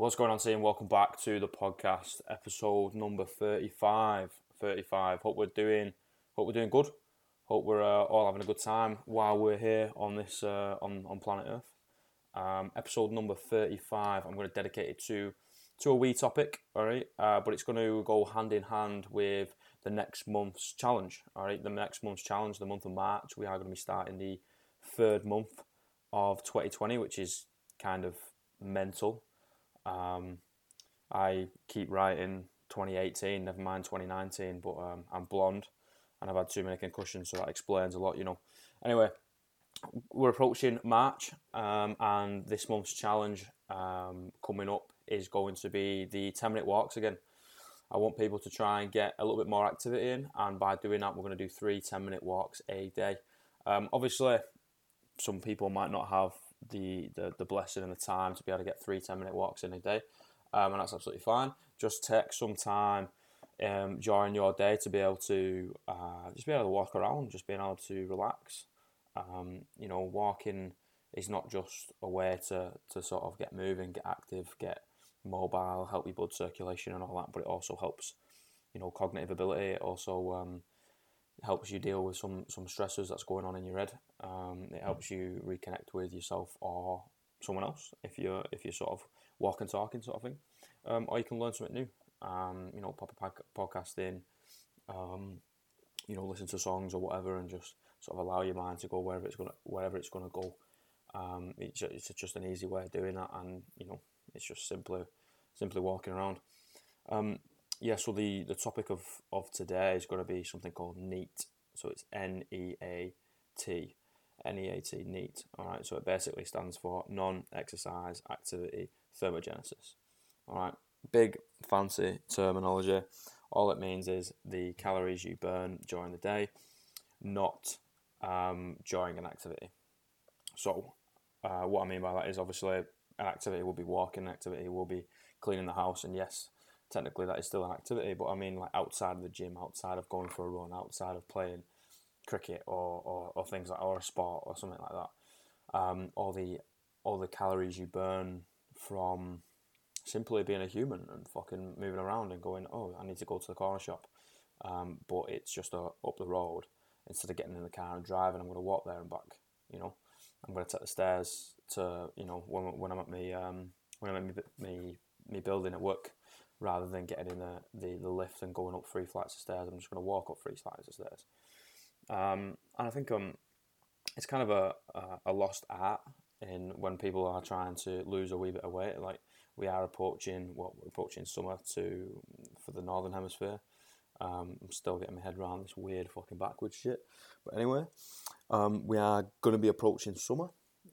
What's going on, team? Welcome back to the podcast, episode number 35. 35. Hope we're doing, hope we're doing good. Hope we're uh, all having a good time while we're here on this uh, on on planet Earth. Um, episode number 35. I'm going to dedicate it to to a wee topic, all right. Uh, but it's going to go hand in hand with the next month's challenge, all right. The next month's challenge, the month of March, we are going to be starting the third month of 2020, which is kind of mental um, I keep writing 2018, never mind 2019, but um, I'm blonde and I've had too many concussions, so that explains a lot, you know. Anyway, we're approaching March, um, and this month's challenge um, coming up is going to be the 10 minute walks again. I want people to try and get a little bit more activity in, and by doing that, we're going to do three 10 minute walks a day. Um, obviously, some people might not have the, the, the blessing and the time to be able to get three 10 minute walks in a day. Um, and that's absolutely fine. Just take some time um, during your day to be able to uh, just be able to walk around, just being able to relax. Um, you know, walking is not just a way to, to sort of get moving, get active, get mobile, help your blood circulation and all that, but it also helps, you know, cognitive ability. It also um, helps you deal with some some stressors that's going on in your head. Um, it helps you reconnect with yourself or someone else if you're if you're sort of walking talking sort of thing, um, or you can learn something new. Um, you know, pop a podcast in, um, you know, listen to songs or whatever, and just sort of allow your mind to go wherever it's gonna wherever it's gonna go. Um, it's, it's just an easy way of doing that, and you know, it's just simply simply walking around. Um, yeah, so the, the topic of, of today is going to be something called NEAT. So it's N E A T, N E A T, NEAT. All right, so it basically stands for non exercise activity thermogenesis. All right, big fancy terminology. All it means is the calories you burn during the day, not um, during an activity. So, uh, what I mean by that is obviously an activity will be walking, an activity will be cleaning the house, and yes, technically that is still an activity, but I mean like outside of the gym, outside of going for a run, outside of playing cricket or, or, or things like or a sport or something like that. Um, all the all the calories you burn from simply being a human and fucking moving around and going, oh, I need to go to the corner shop, um, but it's just a, up the road. Instead of getting in the car and driving, I'm going to walk there and back. You know, I'm going to take the stairs to you know when, when I'm at me um, when I'm at me, me me building at work rather than getting in the, the, the lift and going up three flights of stairs. I'm just going to walk up three flights of stairs. Um, and I think um, it's kind of a, a, a lost art in when people are trying to lose a wee bit of weight. Like we are approaching what well, approaching summer to for the northern hemisphere. Um, I'm still getting my head around this weird fucking backwards shit. But anyway, um, we are going to be approaching summer.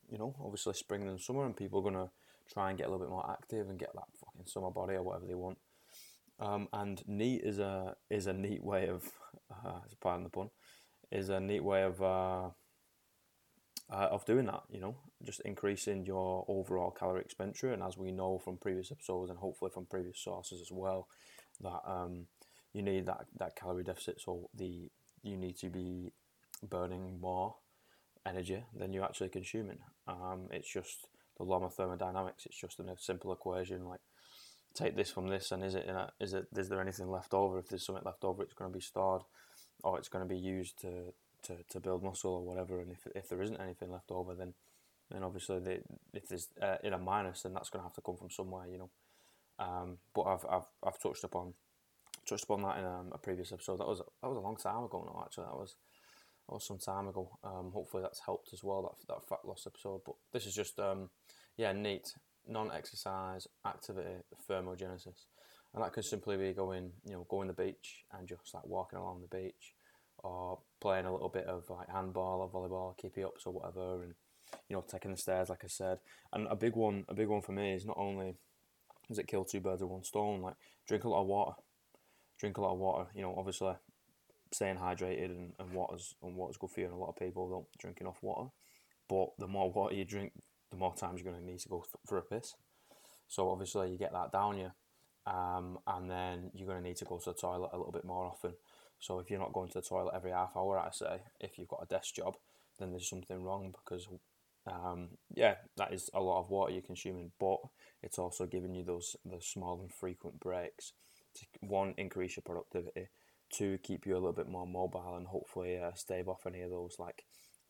You know, obviously spring and summer, and people are going to try and get a little bit more active and get that fucking summer body or whatever they want. Um, and neat is a is a neat way of, uh, pardon the pun, is a neat way of uh, uh, of doing that. You know, just increasing your overall calorie expenditure. And as we know from previous episodes and hopefully from previous sources as well, that um, you need that that calorie deficit. So the you need to be burning more energy than you're actually consuming. Um, it's just the law of thermodynamics. It's just a simple equation like take this from this, and is it a, is it is there anything left over? If there's something left over, it's going to be stored, or it's going to be used to, to, to build muscle or whatever. And if, if there isn't anything left over, then then obviously the, if there's uh, in a minus, then that's going to have to come from somewhere, you know. Um, but I've, I've I've touched upon touched upon that in um, a previous episode. That was that was a long time ago now. Actually, that was was some time ago. Um, hopefully that's helped as well. That that fat loss episode. But this is just um, yeah, neat non-exercise activity thermogenesis, and that could simply be going, you know, going the beach and just like walking along the beach, or playing a little bit of like handball or volleyball, keepy ups or whatever, and you know, taking the stairs, like I said. And a big one, a big one for me is not only does it kill two birds with one stone, like drink a lot of water, drink a lot of water. You know, obviously staying hydrated and, and water's and water's good for you, and a lot of people don't drink enough water. But the more water you drink, the more times you're going to need to go for a piss. So obviously you get that down you, um, and then you're going to need to go to the toilet a little bit more often. So if you're not going to the toilet every half hour, I say, if you've got a desk job, then there's something wrong because Um, yeah, that is a lot of water you're consuming, but it's also giving you those those small and frequent breaks to one increase your productivity, two keep you a little bit more mobile, and hopefully uh, stave off any of those like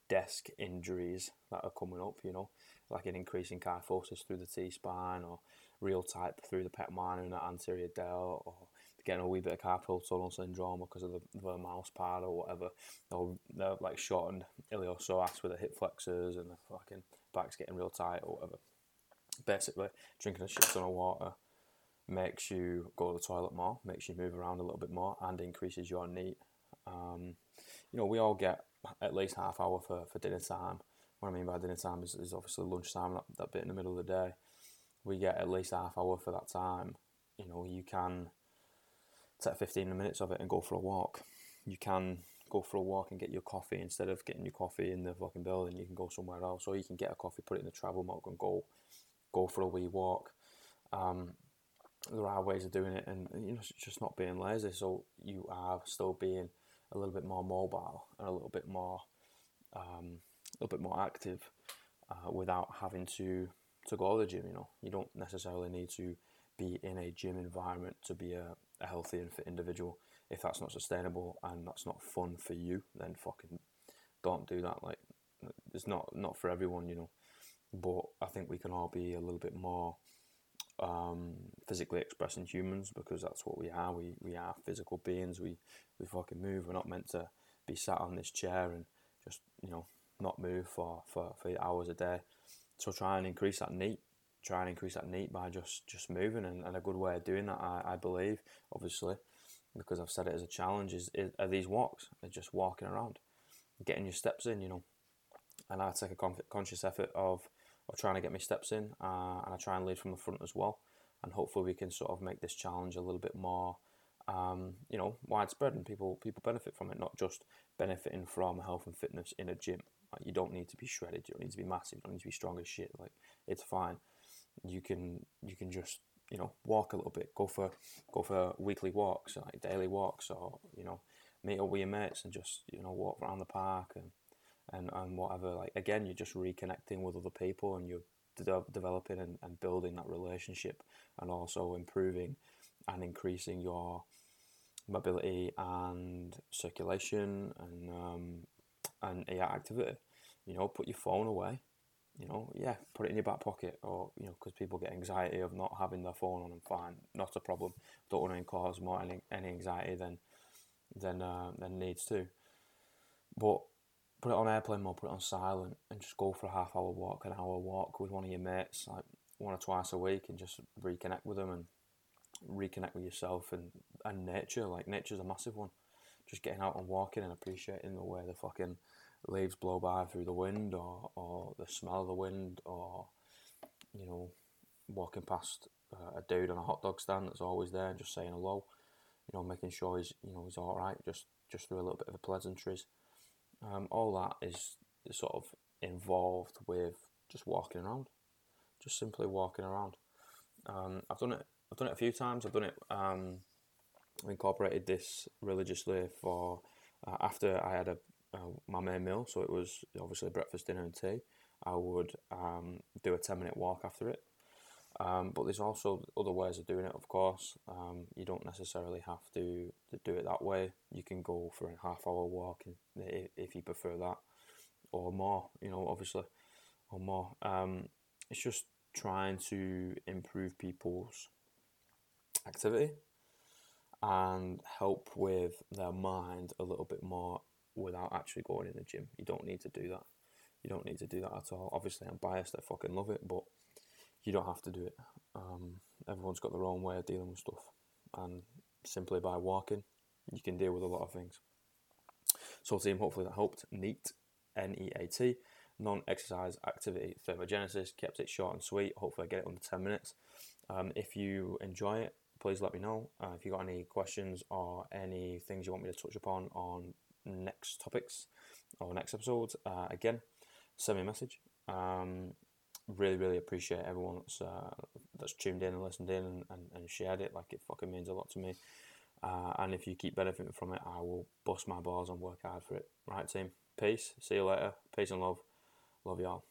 desk injuries that are coming up. You know, like an increase in kyphosis through the T spine or real type through the pec minor and the anterior delt or getting a wee bit of carpal tunnel syndrome because of the, the mouse pad or whatever. Or they're like shortened iliopsoas with the hip flexors and the fucking back's getting real tight or whatever. Basically, drinking a shit ton of water makes you go to the toilet more, makes you move around a little bit more, and increases your NEAT. Um, you know, we all get at least half hour for, for dinner time. What I mean by dinner time is, is obviously lunchtime, that, that bit in the middle of the day. We get at least half hour for that time. You know, you can take 15 minutes of it and go for a walk. You can go for a walk and get your coffee instead of getting your coffee in the fucking building. You can go somewhere else, or you can get a coffee, put it in the travel mug, and go go for a wee walk. Um, there are ways of doing it, and you know, just not being lazy. So you are still being a little bit more mobile and a little bit more, um, a little bit more active, uh, without having to to go to the gym. You know, you don't necessarily need to be in a gym environment to be a, a healthy and fit individual. If that's not sustainable and that's not fun for you, then fucking don't do that. Like, it's not not for everyone, you know. But I think we can all be a little bit more um, physically expressing humans because that's what we are. We we are physical beings. We we fucking move. We're not meant to be sat on this chair and just you know not move for for, for hours a day. So try and increase that NEAT try and increase that NEAT by just just moving and, and a good way of doing that I, I believe obviously because I've said it as a challenge is, is are these walks they're just walking around getting your steps in you know and I take a con- conscious effort of of trying to get my steps in uh, and I try and lead from the front as well. And hopefully we can sort of make this challenge a little bit more um, you know widespread and people people benefit from it not just benefiting from health and fitness in a gym. Like, you don't need to be shredded you don't need to be massive you don't need to be strong as shit like it's fine. You can you can just you know walk a little bit, go for go for weekly walks, like daily walks, or you know meet up with your mates and just you know walk around the park and and, and whatever. Like again, you're just reconnecting with other people and you're de- developing and, and building that relationship and also improving and increasing your mobility and circulation and um, and yeah, activity. You know, put your phone away you know, yeah, put it in your back pocket, or you know, because people get anxiety of not having their phone on them. Fine, not a problem. Don't want to cause more any, any anxiety than than uh, than needs to. But put it on airplane mode, put it on silent, and just go for a half hour walk, an hour walk with one of your mates, like one or twice a week, and just reconnect with them and reconnect with yourself and and nature. Like nature's a massive one. Just getting out and walking and appreciating the way the fucking leaves blow by through the wind or, or the smell of the wind or you know walking past uh, a dude on a hot dog stand that's always there and just saying hello you know making sure he's you know he's all right just just through a little bit of the pleasantries um, all that is, sort of involved with just walking around just simply walking around um, I've done it I've done it a few times I've done it um, incorporated this religiously for uh, after I had a uh, my main meal. So it was obviously breakfast, dinner, and tea. I would um, do a 10 minute walk after it. Um, but there's also other ways of doing it, of course. Um, you don't necessarily have to, to do it that way. You can go for a half hour walk if, if you prefer that, or more, you know, obviously, or more. Um, it's just trying to improve people's activity and help with their mind a little bit more without actually going in the gym. You don't need to do that. You don't need to do that at all. Obviously, I'm biased. I fucking love it, but you don't have to do it. Um, everyone's got their own way of dealing with stuff, and simply by walking, you can deal with a lot of things. So, team, hopefully that helped. NEAT, N E A T, non exercise activity thermogenesis. Kept it short and sweet. Hopefully, I get it under 10 minutes. Um, if you enjoy it, please let me know. Uh, if you got any questions or any things you want me to touch upon on next topics or next episodes, uh, again, send me a message. Um, really, really appreciate everyone that's uh, that's tuned in and listened in and, and, and, shared it. Like it fucking means a lot to me. Uh, and if you keep benefiting from it, I will bust my balls and work hard for it. Right, team. Peace. See you later. Peace and love. Love y'all.